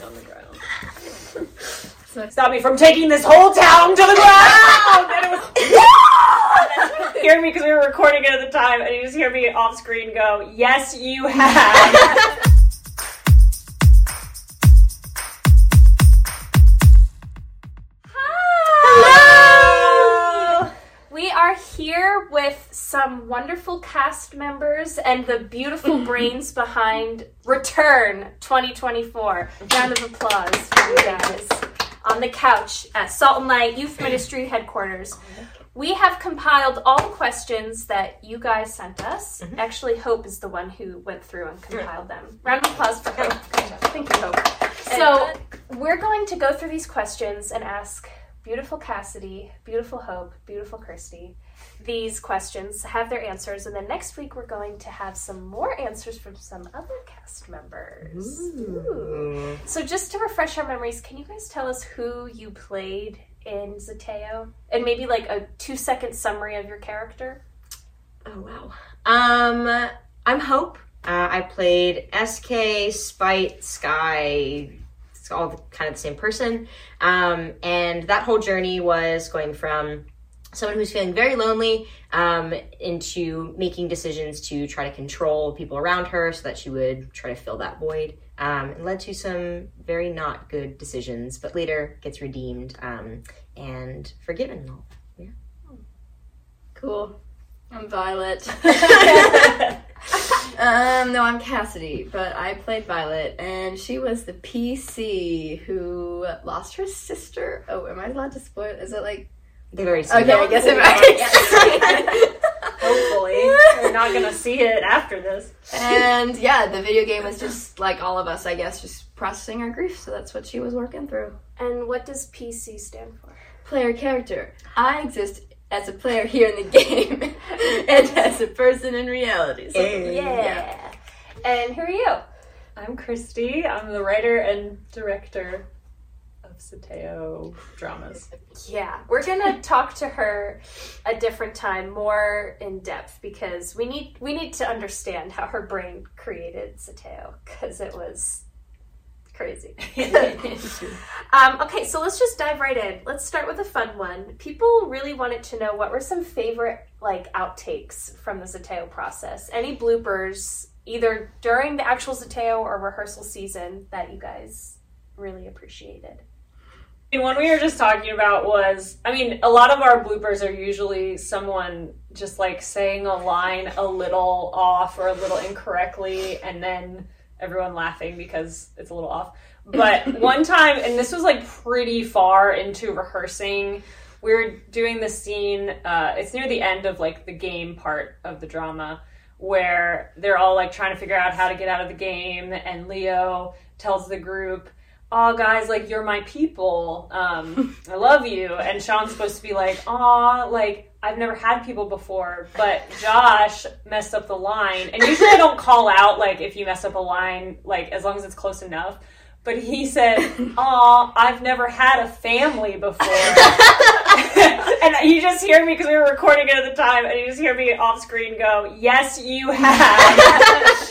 falling on the ground. Stop me from taking this whole town to the ground! and it was hear me because we were recording it at the time, and you just hear me off screen go, "Yes, you have." Wonderful cast members and the beautiful brains behind Return 2024. Round of applause for you guys. On the couch at Salt and Light Youth Ministry headquarters. We have compiled all the questions that you guys sent us. Mm-hmm. Actually, Hope is the one who went through and compiled them. Round of applause for Hope. Thank you, Hope. So, uh, we're going to go through these questions and ask beautiful Cassidy, beautiful Hope, beautiful Christie these questions, have their answers, and then next week we're going to have some more answers from some other cast members. Ooh. So, just to refresh our memories, can you guys tell us who you played in Zeteo? And maybe like a two second summary of your character? Oh wow. Um, I'm Hope. Uh, I played SK, Spite, Skye. It's all the- kind of the same person. Um, and that whole journey was going from someone who's feeling very lonely um, into making decisions to try to control people around her so that she would try to fill that void. Um, it led to some very not good decisions, but later gets redeemed um, and forgiven and all. Cool. I'm Violet. um, no, I'm Cassidy, but I played Violet, and she was the PC who lost her sister. Oh, am I allowed to spoil? Is it like They've already seen okay? I guess it Hopefully, you're not gonna see it after this. and yeah, the video game was just like all of us, I guess, just processing our grief. So that's what she was working through. And what does PC stand for? Player character. I exist as a player here in the game, and as a person in reality. So, Yeah. And who are you? I'm Christie. I'm the writer and director of Zeteo dramas. Yeah, we're gonna talk to her a different time, more in depth, because we need we need to understand how her brain created Zeteo, because it was crazy. um, okay, so let's just dive right in. Let's start with a fun one. People really wanted to know what were some favorite like outtakes from the Zeteo process. Any bloopers, either during the actual Zeteo or rehearsal season, that you guys really appreciated. And one we were just talking about was, I mean, a lot of our bloopers are usually someone just like saying a line a little off or a little incorrectly, and then everyone laughing because it's a little off. But one time, and this was like pretty far into rehearsing, we were doing the scene. Uh, it's near the end of like the game part of the drama where they're all like trying to figure out how to get out of the game, and Leo tells the group oh guys like you're my people um i love you and sean's supposed to be like aw like i've never had people before but josh messed up the line. And usually i don't call out like if you mess up a line like as long as it's close enough. But he said aw i've never had a family before. And you just hear me because we were recording it at the time and you just hear me off screen go yes you have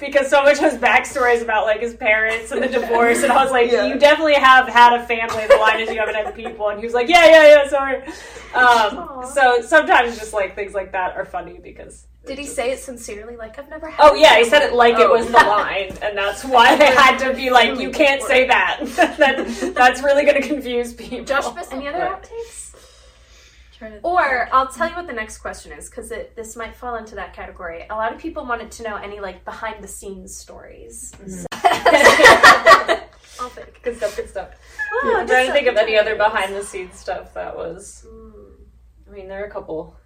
because so much has backstories about like his parents and the divorce and i was like you definitely have had a family the line is you haven't had people and he was like yeah yeah yeah sorry um, so sometimes just like things like that are funny because Did he say it sincerely? Like I've never had. Oh yeah, he said it like it Oh. was the line, and that's why they had to be like, "You can't say that. that that's really going to confuse people." Josh, Bissell, any other But- outtakes? Or I'll tell you what the next question is because this might fall into that category. A lot of people wanted to know any like behind the scenes stories. I'll think. Good stuff. Good stuff. Oh, I'm trying to think of any other behind the scenes stuff that was. Mm. I mean, there are a couple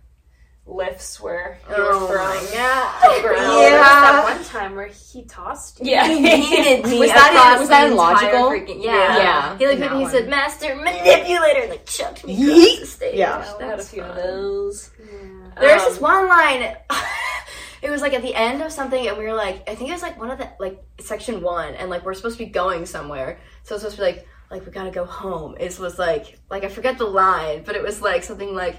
lifts where you Oh were throwing. my god. Playground. There was Yeah. that one time where he tossed you. Yeah. He hated me. Was that was that the in entire Logical? freaking- yeah. Yeah. He looked In at me. that He said, "Master manipulator," and like chucked me Yeet. across the stage. Yeah. I had a That's few of fun. those. There's Um, this one line. it was like at the end of something, and we were like, I think it was like one of the like section one, and like we're supposed to be going somewhere, so it's supposed to be like like we gotta go home. It was like like I forget the line, but it was like something like.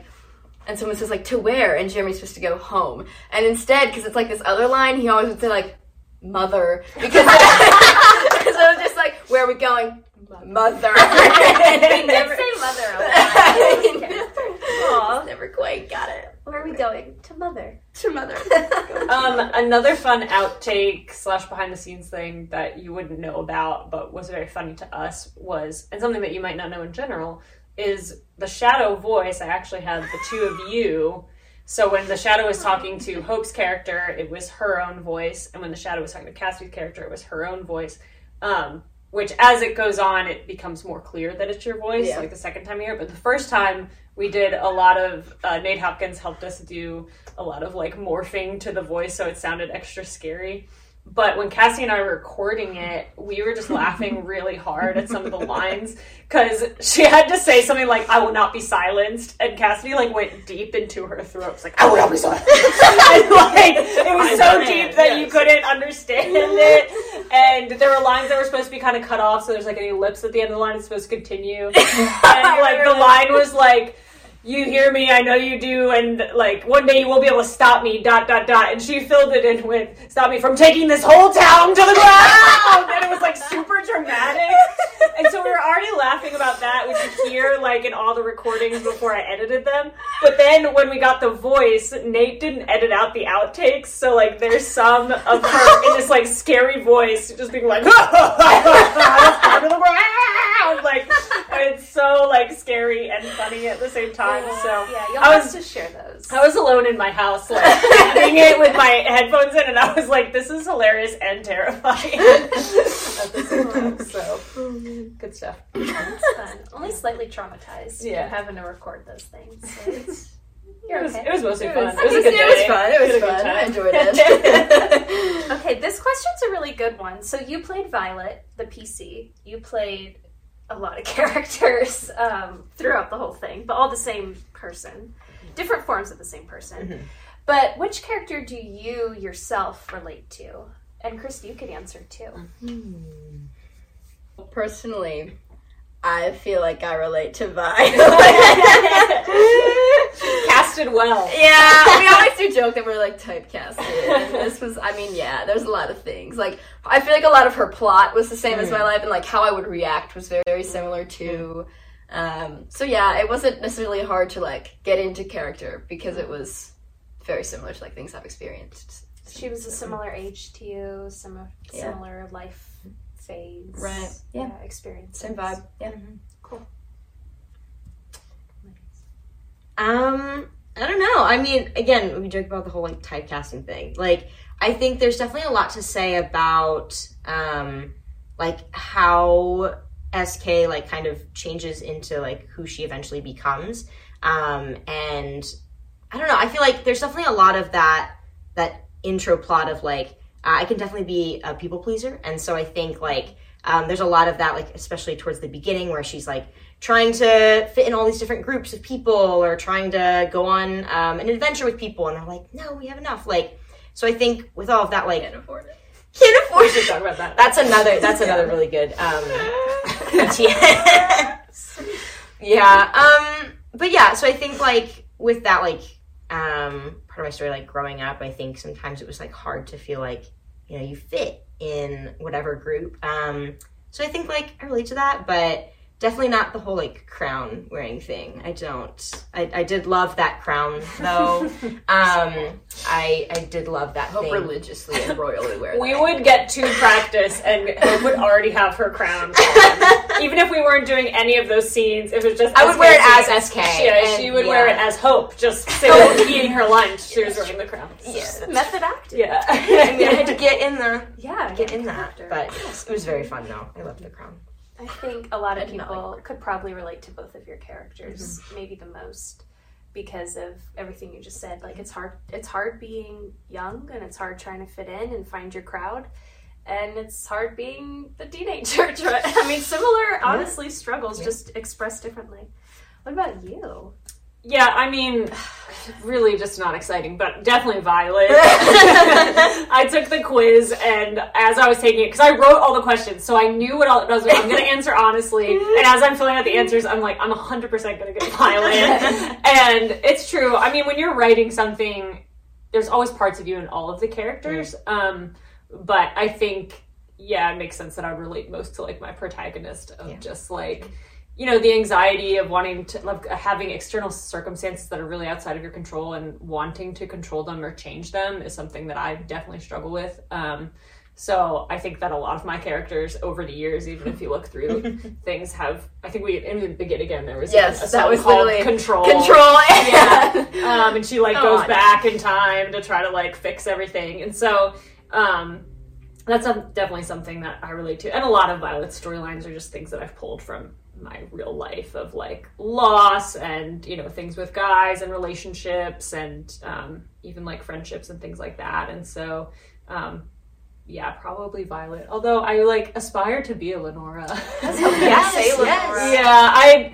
And someone says like to where, and Jeremy's supposed to go home. And instead, because it's like this other line, he always would say like mother because so I was just like, where are we going? Mother. We never say mother a lot. Aw, never quite got it. Where are we going? To mother. To mother. Um, another fun outtake slash behind the scenes thing that you wouldn't know about, but was very funny to us was, and something that you might not know in general, is the shadow voice. I actually had the two of you. So when the shadow was talking to Hope's character, it was her own voice, and when the shadow was talking to Cassie's character, it was her own voice. Um, which, as it goes on, it becomes more clear that it's your voice. Yeah. Like the second time you hear it, but the first time we did a lot of uh, Nate Hopkins helped us do a lot of like morphing to the voice, so it sounded extra scary. But when Cassie and I were recording it, we were just laughing really hard at some of the lines because she had to say something like "I will not be silenced," and Cassidy like went deep into her throat. It was like "I will not be silenced," and, like it was I'm so deep man, that you couldn't understand it. And there were lines that were supposed to be kind of cut off, so there's like any lips at the end of the line. It's supposed to continue, and like the line was like you hear me, I know you do, and like one day you will be able to stop me, dot dot dot. And she filled it in with stop me from taking this whole town to the ground. and it was like super dramatic. And so we were already laughing about that, which you hear like in all the recordings before I edited them. But then when we got the voice, Nate didn't edit out the outtakes, so like there's some of her in this like scary voice just being like to the ground. Like it's so like scary and funny at the same time. So yeah, you'll I have was to share those. I was alone in my house, like editing it with my headphones in, and I was like, "This is hilarious and terrifying at the same time." So good stuff. It's fun. Only slightly traumatized. Yeah. Yeah. Having to record those things. So you're It was, okay. it was mostly It fun. was, It was a good it was fun. It was a good fun. I enjoyed it. Okay, this question's a really good one. So you played Violet, the PC. You played a lot of characters um, throughout the whole thing, but all the same person, different forms of the same person. Mhm. But which character do you yourself relate to? And Chris, you could answer too. Personally, I feel like I relate to Vi. Casted well. Yeah, we always do joke that we're like typecasted. And this was, I mean, yeah, there's a lot of things. Like, I feel like a lot of her plot was the same as my life, and like how I would react was very, very similar to. Um, so yeah, it wasn't necessarily hard to like get into character because it was very similar to like things I've experienced. She was a similar age to you, similar, Yeah. similar life phase, Right. Yeah. experience, Same vibe. Yeah. Cool. Um, I don't know. I mean, again, we joke about the whole like typecasting thing. Like, I think there's definitely a lot to say about um, like how SK like kind of changes into like who she eventually becomes. Um, and I don't know. I feel like there's definitely a lot of that that intro plot of like uh, I can definitely be a people pleaser, and so I think like um, there's a lot of that like especially towards the beginning where she's like trying to fit in all these different groups of people or trying to go on um, an adventure with people, and they're like, no, we have enough. Like, so I think with all of that, like, Can't afford it. can't afford We should talk about that. that's another that's another really good um yeah. yeah um but yeah so i think like with that like um part of my story like growing up i think sometimes it was like hard to feel like you know you fit in whatever group um so i think like i relate to that but definitely not the whole like crown wearing thing i don't i, I did love that crown though um i i did love that Hope thing religiously and royally wear We that. would get to practice and Hope would already have her crown. on. Even if we weren't doing any of those scenes, if it was just I would SK wear it as SK. Yeah, she and- would wear it as Hope, just sitting eating her lunch. She was wearing the crown. Yeah. method acting. Yeah. I mean, I had to get in the Yeah, get in that, character. but yes, it was very fun though. I loved the crown. I think a lot of I did not people could probably relate to both of your characters, mm-hmm. maybe the most because of everything you just said. Like it's hard it's hard being young and it's hard trying to fit in and find your crowd. And it's hard being the teenager. I mean, similar, honestly, struggles, Yeah. just expressed differently. What about you? Yeah, I mean, really just not exciting, but definitely Violet. I took the quiz, and as I was taking it, because I wrote all the questions, so I knew what all I was like, I'm going to answer honestly. And as I'm filling out the answers, I'm like, I'm 100% going to get Violet. and it's true. I mean, when you're writing something, there's always parts of you in all of the characters. Um, but I think yeah, it makes sense that I relate most to like my protagonist of Yeah. just like you know the anxiety of wanting to like having external circumstances that are really outside of your control and wanting to control them or change them is something that I definitely struggle with. Um, so I think that a lot of my characters over the years, even if you look through things, have I think we in the beginning again there was Yes, a that was literally control Control. yeah. Um, and she like goes back in time to try to like fix everything. And so um, that's definitely something that I relate to. And a lot of Violet's storylines are just things that I've pulled from my real life of like loss and you know things with guys and relationships and um, even like friendships and things like that. And so. Um, yeah, probably Violet. Although I like aspire to be a Lenora. Yes, Say Lenora. yes. yeah i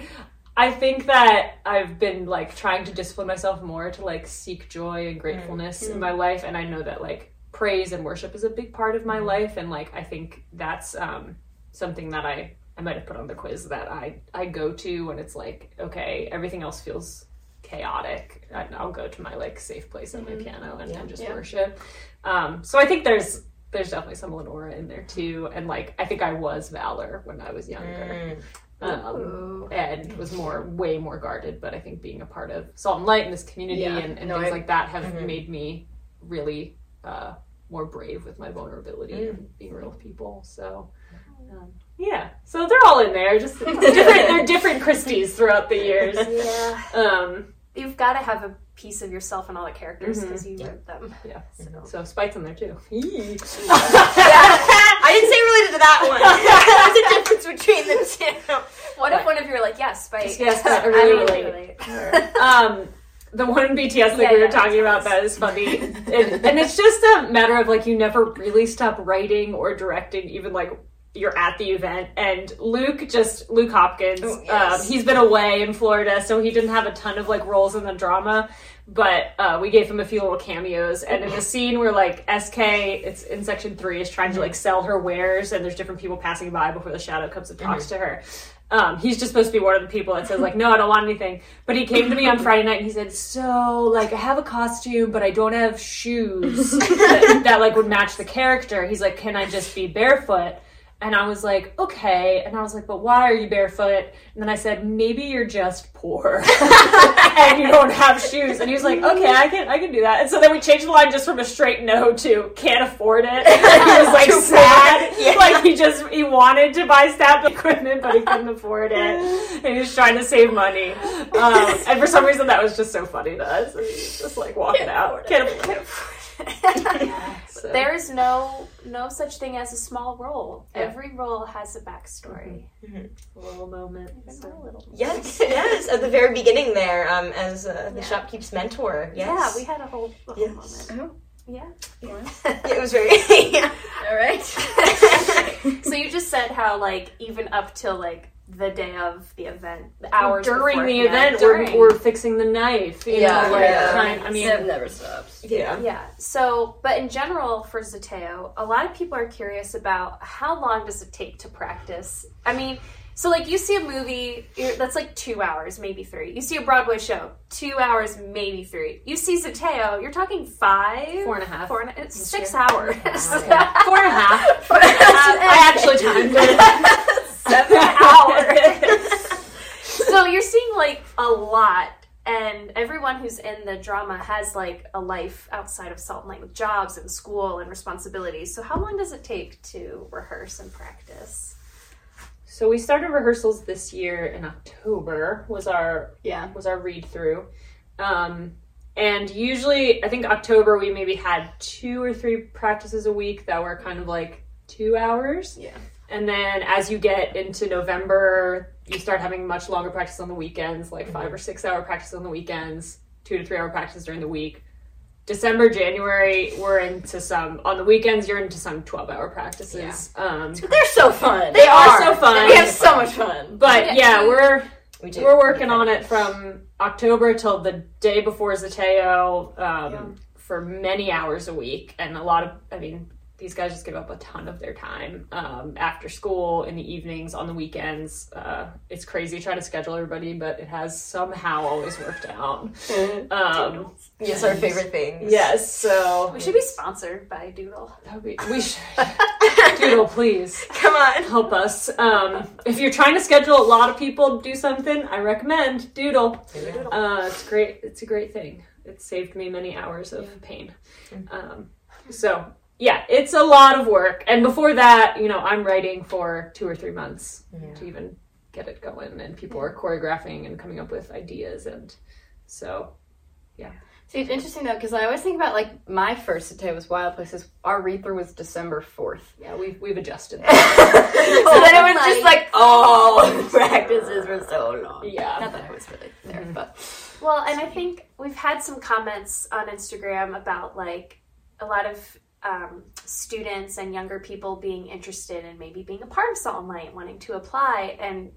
i think that i've been like trying to discipline myself more to like seek joy and gratefulness in my life and i know that like praise and worship is a big part of my life and like i think that's um something that i i might have put on the quiz that i i go to when it's like okay everything else feels chaotic and i'll go to my like safe place at my piano and, and just Yeah. worship um so i think there's there's definitely some Lenora in there too, and like I think I was Valor when I was younger Mm. um, and was more way more guarded but i think being a part of salt and light in this community Yeah. and, and No, things I- like that have Mhm. made me really uh, more brave with my vulnerability Mm. and being real with people so yeah so they're all in there just different they're different christies throughout the years Yeah. um, You've got to have a piece of yourself in all the characters because you Yeah. wrote them. yeah So. so spite's in there too I didn't say related to that one. There's a difference between the two. What if one of you are like, yes, Spite? Yes, but I really I relate. um the one in BTS that Yeah, we were talking about that is funny, and, and it's just a matter of like you never really stop writing or directing, even like you're at the event. And Luke just Luke Hopkins, Oh, yes. um, he's been away in Florida, so he didn't have a ton of like roles in the drama. But uh, we gave him a few little cameos, and in the scene where like SK, it's in section three, is trying to like sell her wares, and there's different people passing by before the shadow comes and talks to her. Um, he's just supposed to be one of the people that says like, no, I don't want anything. But he came to me on Friday night and he said, so like I have a costume, but I don't have shoes that, that like would match the character. He's like, can I just be barefoot? And I was like, okay. And I was like, but why are you barefoot? And then I said, maybe you're just poor and you don't have shoes. And he was like, okay, I can, I can do that. And so then we changed the line just from a straight no to can't afford it. And he was like sad. Yeah. Like he just, he wanted to buy staff equipment, but he couldn't afford it. And he was trying to save money. Um, and for some reason that was just so funny to us. And he was just like walking Can't out. afford it. Can't afford it. So- There is no no such thing as a small role. Yeah. Every role has a backstory. a little moment. So- my little- Yes, yes. At the very beginning there, um, as uh, the Yeah. shopkeep's mentor. Yes. Yeah, we had a whole, a whole Yes. moment. Yeah. Yeah, it was very. yeah. All right. So you just said how like even up till like the day of the event, the hours during the beforehand, event, during. we're, we're fixing the knife. You Yeah, know, like, yeah. trying- I mean, it never stops. yeah. Yeah. So, but in general for Zeteo, a lot of people are curious about how long does it take to practice? I mean, so like you see a movie you're- that's like two hours, maybe three. You see a Broadway show, two hours, maybe three. You see Zeteo, you're talking five, Four and a half. four and a, it's six year. hours. Four and a half. I actually timed it. seven hours. so you're seeing like a lot, and everyone who's in the drama has like a life outside of Salt Lake, with jobs and school and responsibilities. So how long does it take to rehearse and practice? So we started rehearsals this year in October. Was our Yeah. was our read through, um, and usually I think October we maybe had two or three practices a week that were kind of like two hours. Yeah. And then as you get into November, you start having much longer practice on the weekends, like five or six hour practice on the weekends, two to three hour practice during the week. December, January, we're into some on the weekends. You're into some twelve hour practices. Um, They're so fun. They are so fun. We have so much fun. but Yeah, yeah, we're We we're working on it from October till the day before Zeteo um, Yeah. for many hours a week, and a lot of, I mean, these guys just give up a ton of their time um, after school, in the evenings, on the weekends. Uh, it's crazy trying to schedule everybody, but it has somehow always worked out. Um, Yes, our favorite things. yes, so We should be sponsored by Doodle. that would be, we should. Doodle, please Come on. help us. Um, if you're trying to schedule a lot of people to do something, I recommend Doodle. Uh, it's great. It's a great thing. It saved me many hours of pain. Um, so yeah, it's a lot of work. And before that, you know, I'm writing for two or three months to even get it going, and people are choreographing and coming up with ideas, and so yeah. See, it's interesting though because I always think about like my first Zeteo was Wild Places. Our read through was December fourth. yeah, we've we've adjusted. so then it was just like oh, practices were so long. Yeah. not that I was really there, mm-hmm. but Well, and I think we've had some comments on Instagram about like a lot of um, students and younger people being interested in maybe being a part of Salt and Light, wanting to apply and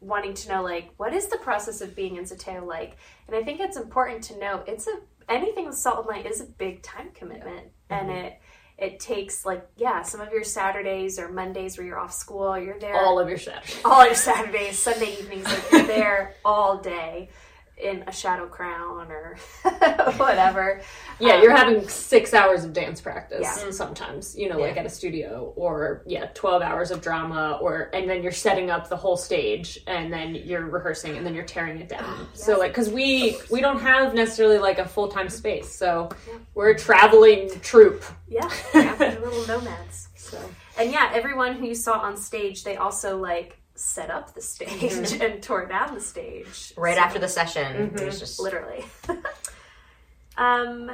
wanting to know like what is the process of being in Zeteo like. And I think it's important to know it's a anything with Salt and Light is a big time commitment, and it it takes like yeah some of your Saturdays or Mondays where you're off school, you're there. All of your Saturdays. all your Saturdays, Sunday evenings, like you're there all day in a shadow crown or whatever. Yeah, Um, you're having six hours of dance practice Yeah. sometimes, you know, like at a studio, or yeah, 12 hours of drama, or and then you're setting up the whole stage, and then you're rehearsing, and then you're tearing it down. So, like, because we we don't have necessarily like a full time space, so we're a traveling troupe. Yeah, yeah, little nomads. So, And yeah, everyone who you saw on stage, they also like set up the stage and tore down the stage. Right So, after the session, it was just literally. um.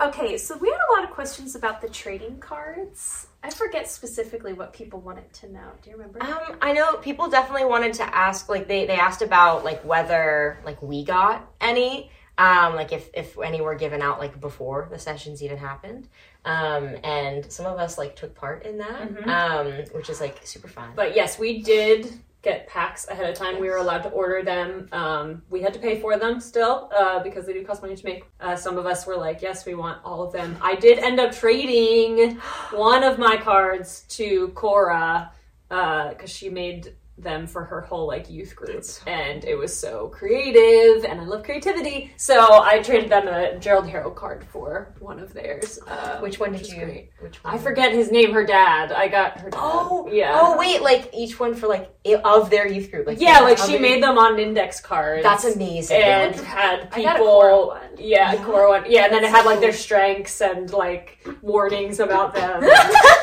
Okay, so we had a lot of questions about the trading cards. I forget specifically what people wanted to know. Do you remember? Um, I know people definitely wanted to ask, like they, they asked about like whether like we got any, um, like if if any were given out like before the sessions even happened, um, and some of us like took part in that, um, which is like super fun. but yes, we did get packs ahead of time. We were allowed to order them. Um, we had to pay for them still uh, because they do cost money to make. Uh, some of us were like, yes, we want all of them. I did end up trading one of my cards to Cora because she made them for her whole like youth group and it was so creative and i love creativity so i traded them a gerald harrow card for one of theirs uh, which one did is you? great. Which one? i forget his name her dad i got her dad Oh yeah Oh wait, like each one for like of their youth group. Like yeah, like she their- made them on index cards. That's amazing. And had I got a people, yeah, Yeah. Cora one, yeah, and then it had like their strengths and like warnings about them.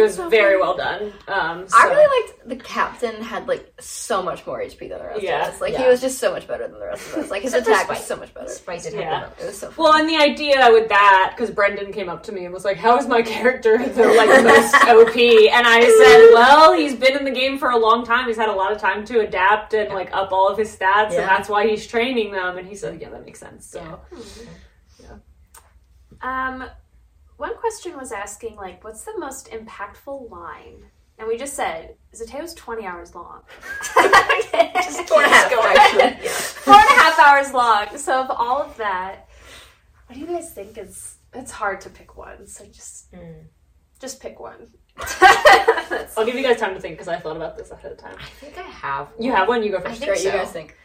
it was very well done. Um, so, I really liked the captain had like so much more HP than the rest Yeah, of us. Like yeah. he was just so much better than the rest of us. Like his attack was so much better. Spike did Yeah. have It was so fun. well, and the idea with that, because Brendan came up to me and was like, "How is my character the like most OP?" And I said, "Well, he's been in the game for a long time. He's had a lot of time to adapt and like up all of his stats, Yeah. and that's why he's training them." And he said, "Yeah, that makes sense." So yeah. Um, one question was asking like, what's the most impactful line? And we just said Zeteo's twenty hours long. just four and a half, Go actually. Four and a half hours long. So of all of that, what do you guys think is? It's hard to pick one. So just Mm. just pick one. I'll give you guys time to think because I thought about this ahead of time. I think I have. You have one. You go I first. think Great, you guys think?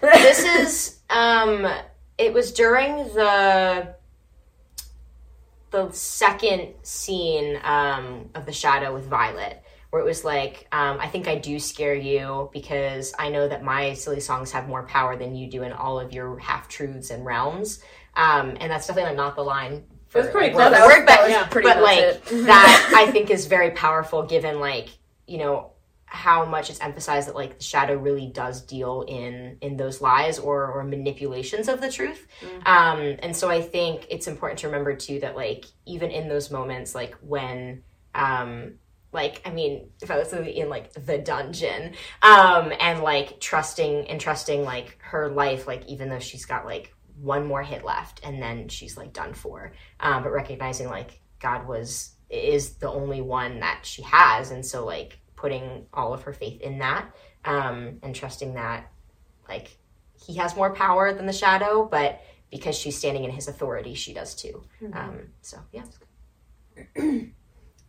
this is um it was during the the second scene um of the shadow with violet where it was like um i think i do scare you because i know that my silly songs have more power than you do in all of your half truths and realms um and that's definitely like, not the line for, That's pretty like, close. That was- word, that but- was yeah. pretty but like it. that i think is very powerful given like you know how much it's emphasized that like the shadow really does deal in in those lies or or manipulations of the truth. Um and so i think it's important to remember too that like even in those moments like when um like i mean if i was in like the dungeon um and like trusting and trusting like her life like even though she's got like one more hit left and then she's like done for um but recognizing like god was is the only one that she has. And so like putting all of her faith in that um and trusting that like he has more power than the shadow but because she's standing in his authority she does too. Um so yeah.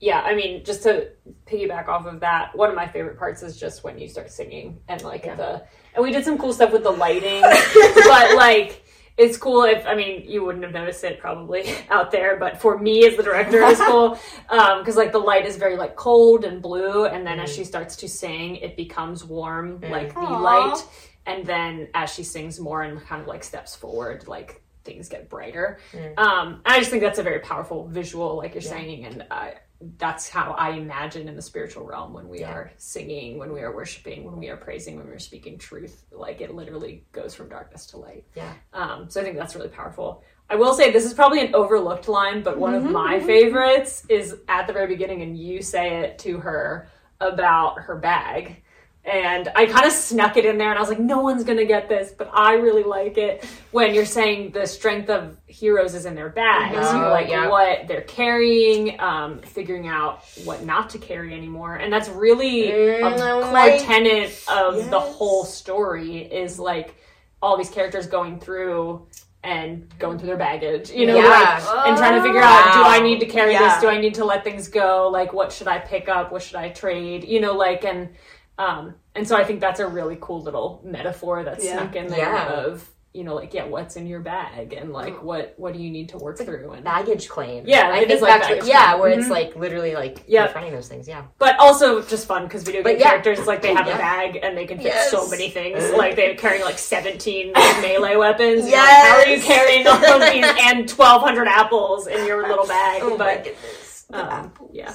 Yeah, I mean, just to piggyback off of that, one of my favorite parts is just when you start singing and like the and we did some cool stuff with the lighting, but like it's cool if I mean you wouldn't have noticed it probably out there, but for me as the director, it's cool because like the light is very like cold and blue, and then as she starts to sing, it becomes warm like the light, and then as she sings more and kind of like steps forward, like things get brighter. Um, I just think that's a very powerful visual, like you're saying, and uh, that's how I imagine in the spiritual realm when we are singing, when we are worshiping, when we are praising, when we're speaking truth. Like it literally goes from darkness to light. Yeah. Um, so I think that's really powerful. I will say this is probably an overlooked line, but one of my favorites is at the very beginning, and you say it to her about her bag. And I kind of snuck it in there, and I was like, no one's gonna get this, but I really like it when you're saying the strength of heroes is in their bags. You're like Yeah. what they're carrying, um, figuring out what not to carry anymore, and that's really a Mm, core like- tenet of the whole story. Is like all these characters going through and going through their baggage, you know, Yeah. like, and trying to figure out do I need to carry Yeah. this? Do I need to let things go? Like, what should I pick up? What should I trade? You know, like, and um, and so I think that's a really cool little metaphor that's Yeah. snuck in there Yeah. of you know, like, yeah, what's in your bag and like what what do you need to work through and baggage claim. Yeah, I it think is like that's what, yeah, claim. where Mhm. it's like literally like Yep. confronting those things. Yeah, but also just fun because video game But yeah. characters like they have Yeah. a bag and they can fit Yes. so many things. Like they're carrying like seventeen like, melee weapons. You're like, how are you carrying all of these and twelve hundred apples in your little bag? Oh my but goodness. um, yeah,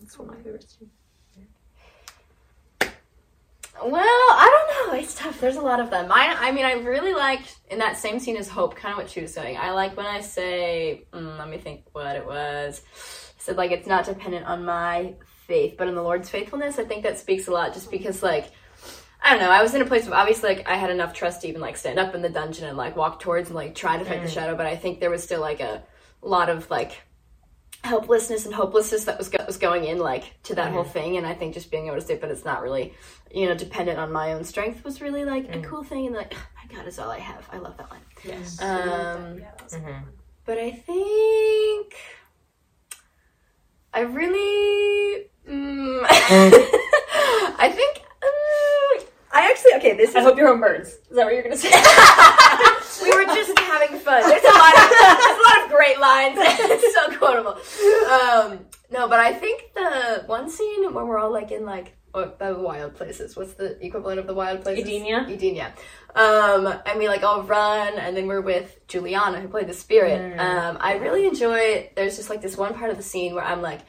that's one of my favorites. too. Well, I don't know. It's tough. There's a lot of them. Mine, I mean, I really liked in that same scene as Hope, kind of what she was saying. I like when I say, mm, let me think what it was. I said, like, it's not dependent on my faith, but on the Lord's faithfulness. I think that speaks a lot just because, like, I don't know. I was in a place of obviously, like, I had enough trust to even, like, stand up in the dungeon and, like, walk towards and, like, try to fight the shadow, but I think there was still, like, a lot of, like, helplessness and hopelessness that was go- was going in like to that whole thing and i think just being able to say but it's not really you know dependent on my own strength was really like a cool thing and like my god is all i have i love that one Yes. um yeah, that was Mhm. but i think i really mm, i think um, i actually okay this is I hope your home burns. Is that what you're gonna say? we were just having fun. There's a lot of there's a lot of great lines. it's so quotable. Um, no, but I think the one scene when we're all like in like oh, the wild places. What's the equivalent of the wild places? Edenia? Edenia. Um, and we like all run, and then we're with Juliana who played the spirit. Um, I really enjoy. There's just like this one part of the scene where I'm like,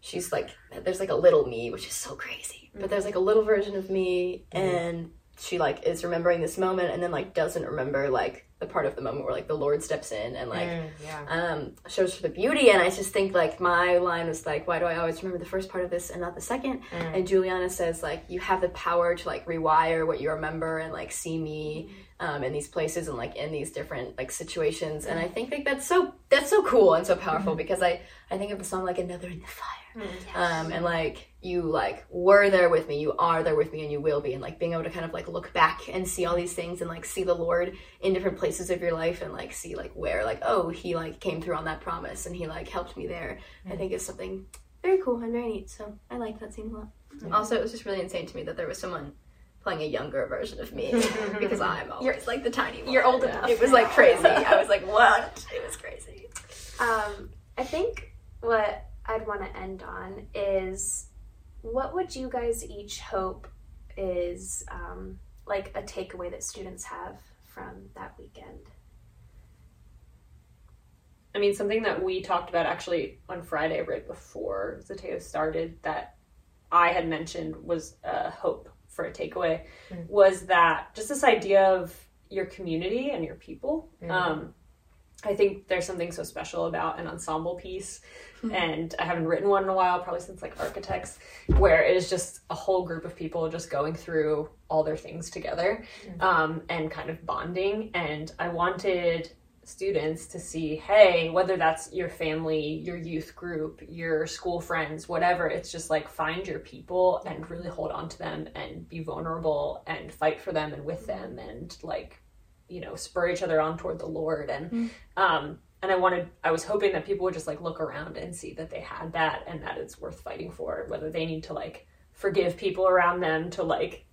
she's like, there's like a little me, which is so crazy. But there's like a little version of me, and she like is remembering this moment, and then like doesn't remember like the part of the moment where like the Lord steps in and like Mm, yeah. um, shows her the beauty. And I just think like my line was like, why do I always remember the first part of this and not the second? And Juliana says like, you have the power to like rewire what you remember and like see me um, in these places and like in these different like situations. And I think like that's so that's so cool and so powerful because I I think of the song like another in the fire. Um, and like you like were there with me, you are there with me, and you will be, and like being able to kind of like look back and see all these things and like see the Lord in different places of your life and like see like where like oh he like came through on that promise and he like helped me there. I think is something very cool and very neat. So I like that scene a lot. Also, it was just really insane to me that there was someone playing a younger version of me because I'm always like the tiny one. you're old enough It was like crazy. I was like, what? It was crazy. Um, I think what I'd want to end on is what would you guys each hope is um, like a takeaway that students have from that weekend? I mean, something that we talked about actually on Friday, right before Zeteo started, that I had mentioned was a hope for a takeaway, was that just this idea of your community and your people. Um, I think there's something so special about an ensemble piece, and I haven't written one in a while, probably since like architects, where it is just a whole group of people just going through all their things together um, and kind of bonding. And I wanted students to see hey whether that's your family your youth group your school friends whatever it's just like find your people and really hold on to them and be vulnerable and fight for them and with them and like you know spur each other on toward the lord. And um and I wanted I was hoping that people would just like look around and see that they had that and that it's worth fighting for whether they need to like forgive people around them to like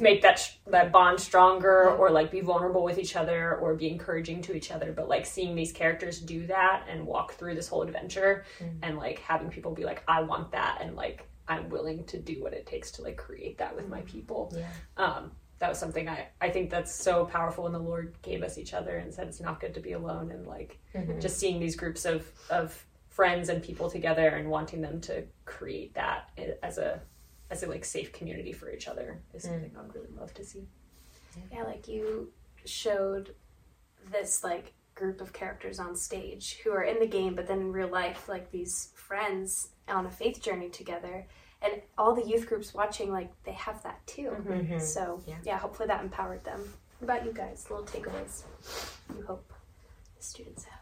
make that sh- that bond stronger or like be vulnerable with each other or be encouraging to each other. But like seeing these characters do that and walk through this whole adventure and like having people be like I want that and like I'm willing to do what it takes to like create that with my people. Yeah. um that was something I, I think that's so powerful when the Lord gave us each other and said it's not good to be alone and like mm-hmm. just seeing these groups of of friends and people together and wanting them to create that as a as a like safe community for each other is mm. something I would really love to see. Yeah, like you showed this like group of characters on stage who are in the game, but then in real life, like these friends on a faith journey together. And all the youth groups watching, like they have that too. Mhm. So Yeah. yeah. hopefully that empowered them. What about you guys? Little takeaways you hope the students have.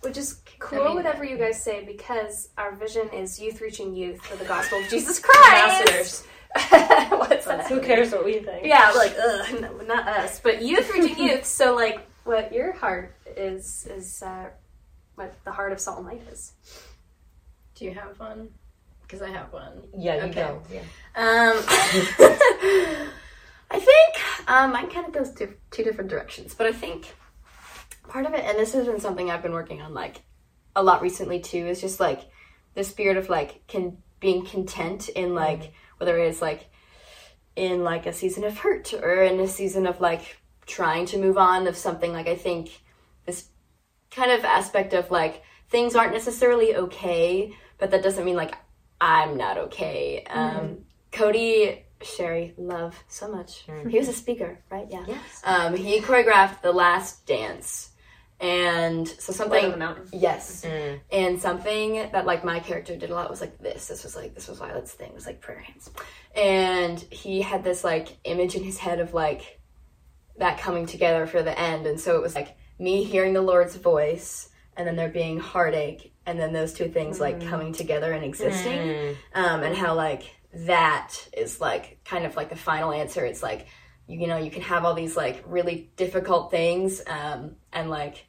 Which is cool, mean, whatever you guys say, because our vision is youth reaching youth for the gospel of Jesus Christ. Ambassadors. What's that? Who cares what we think? Yeah, like ugh, no, not us, but youth reaching youth. So like, what your heart is is uh, what the heart of Salt and Light is. Do you have one? Because I have one. Yeah, you Okay. go. Yeah. Um, I think um, mine kind of goes to two different directions, but I think part of it, and this has been something I've been working on like a lot recently too, is just like the spirit of like can being content in like whether it's like in like a season of hurt or in a season of like trying to move on of something. Like I think this kind of aspect of like things aren't necessarily okay, but that doesn't mean like I'm not okay. Um, Cody Sherry, love so much. He was a speaker, right? Yeah. Yes. Um, he choreographed the last dance, and so something. on the mountain. Yes. Mm. And something that like my character did a lot was like this. This was like this was Violet's thing. It was like prayer hands. And he had this like image in his head of like that coming together for the end. And so it was like me hearing the Lord's voice and then there being heartache and then those two things like coming together and existing. Mm. Um and how like that is like kind of like the final answer. It's like you, you know, you can have all these like really difficult things um and like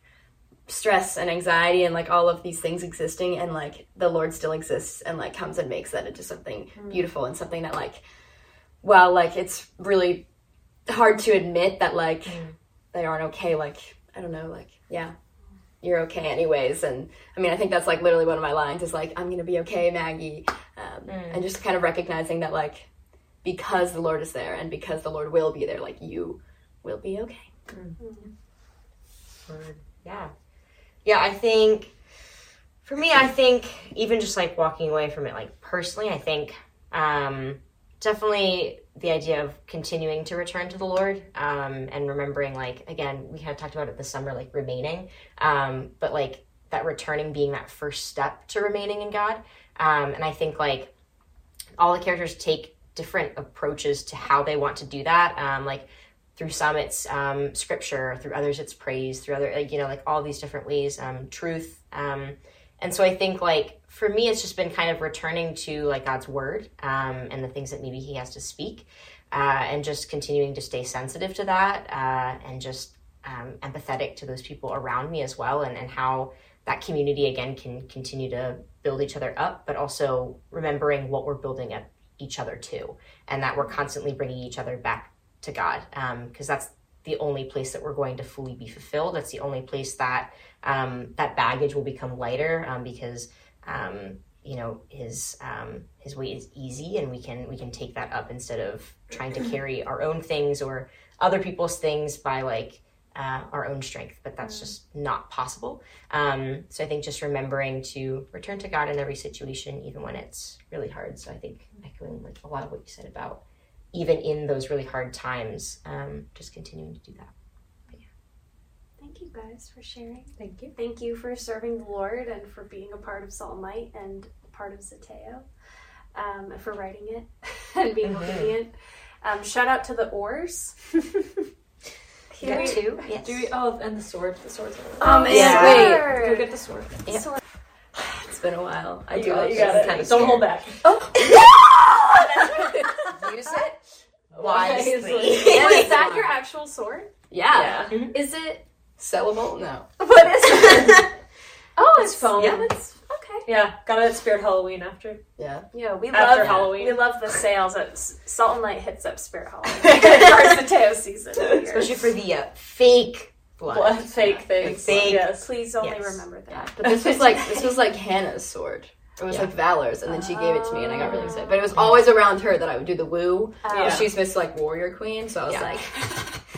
stress and anxiety and like all of these things existing and like the lord still exists and like comes and makes that into something beautiful and something that like well like it's really hard to admit that like they aren't okay like i don't know like yeah you're okay anyways. And i mean i think that's like literally one of my lines is like i'm gonna be okay maggie. Um, and just kind of recognizing that like because the lord is there and because the lord will be there like you will be okay. Word. Yeah. Yeah, I think for me, I think even just like walking away from it, like personally, I think um, definitely the idea of continuing to return to the Lord um, and remembering, like, again, we had talked about it this summer, like remaining, um, but like that returning being that first step to remaining in God. Um, and I think like all the characters take different approaches to how they want to do that. Um, like through some it's um, scripture, through others it's praise, through other like you know like all these different ways, um, truth. And so I think like for me it's just been kind of returning to like God's word um, and the things that maybe He has to speak, uh, and just continuing to stay sensitive to that uh, and just um, empathetic to those people around me as well, and and how that community again can continue to build each other up, but also remembering what we're building up each other to, and that we're constantly bringing each other back to God, because that's the only place that we're going to fully be fulfilled. That's the only place that um, that baggage will become lighter, um, because um, you know his um, his weight is easy, and we can we can take that up instead of trying to carry our own things or other people's things by like uh, our own strength, but that's just not possible. Um, so I think just remembering to return to God in every situation, even when it's really hard. So I think echoing like a lot of what you said about even in those really hard times, um, just continuing to do that. Thank you guys for sharing. Thank you. Thank you for serving the Lord and for being a part of Salt and Light and part of Zeteo, um, for writing it and being Mhm. obedient. Um, shout out to the oars. You got two? Yes. Do we, oh, and the sword. The sword's Um, oh, yeah. Wait, go get the sword. Yeah. Sword. it's been a while i You do got, like you this. got I'm it. kinda Don't hold scared. back. Use it Wisely. Wait, is that your actual sword? yeah Yeah. Is it Sellable? No. What is it? oh, it's, foam. Yeah, it's okay. Yeah, got it at Spirit Halloween after. Yeah. Yeah, we After love Halloween. We love the sales at S- Salt and Light hits up Spirit Halloween. First Mateo season. Especially for the uh, fake blood. Blood fake things. Fake. Yes. Please only Yes. remember that. But this was like this was like Hannah's sword. It was Yeah. like Valor's, and then she gave it to me, and I got really excited. But it was always around her that I would do the woo. Uh, Yeah. She's Miss like Warrior Queen, so I was Yeah. like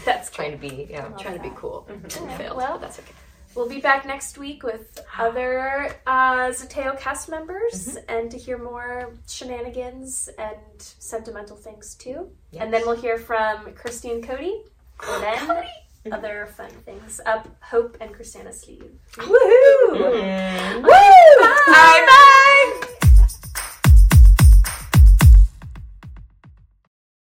That's Trying to be, yeah. trying to be cool. And failed, Well- that's okay. We'll be back next week with other uh, Zeteo cast members and to hear more shenanigans and sentimental things too. And then we'll hear from Christie and Cody. And then other fun things up Hope and Chrisana's sleeve. Woohoo! Mm. Bye! Bye bye.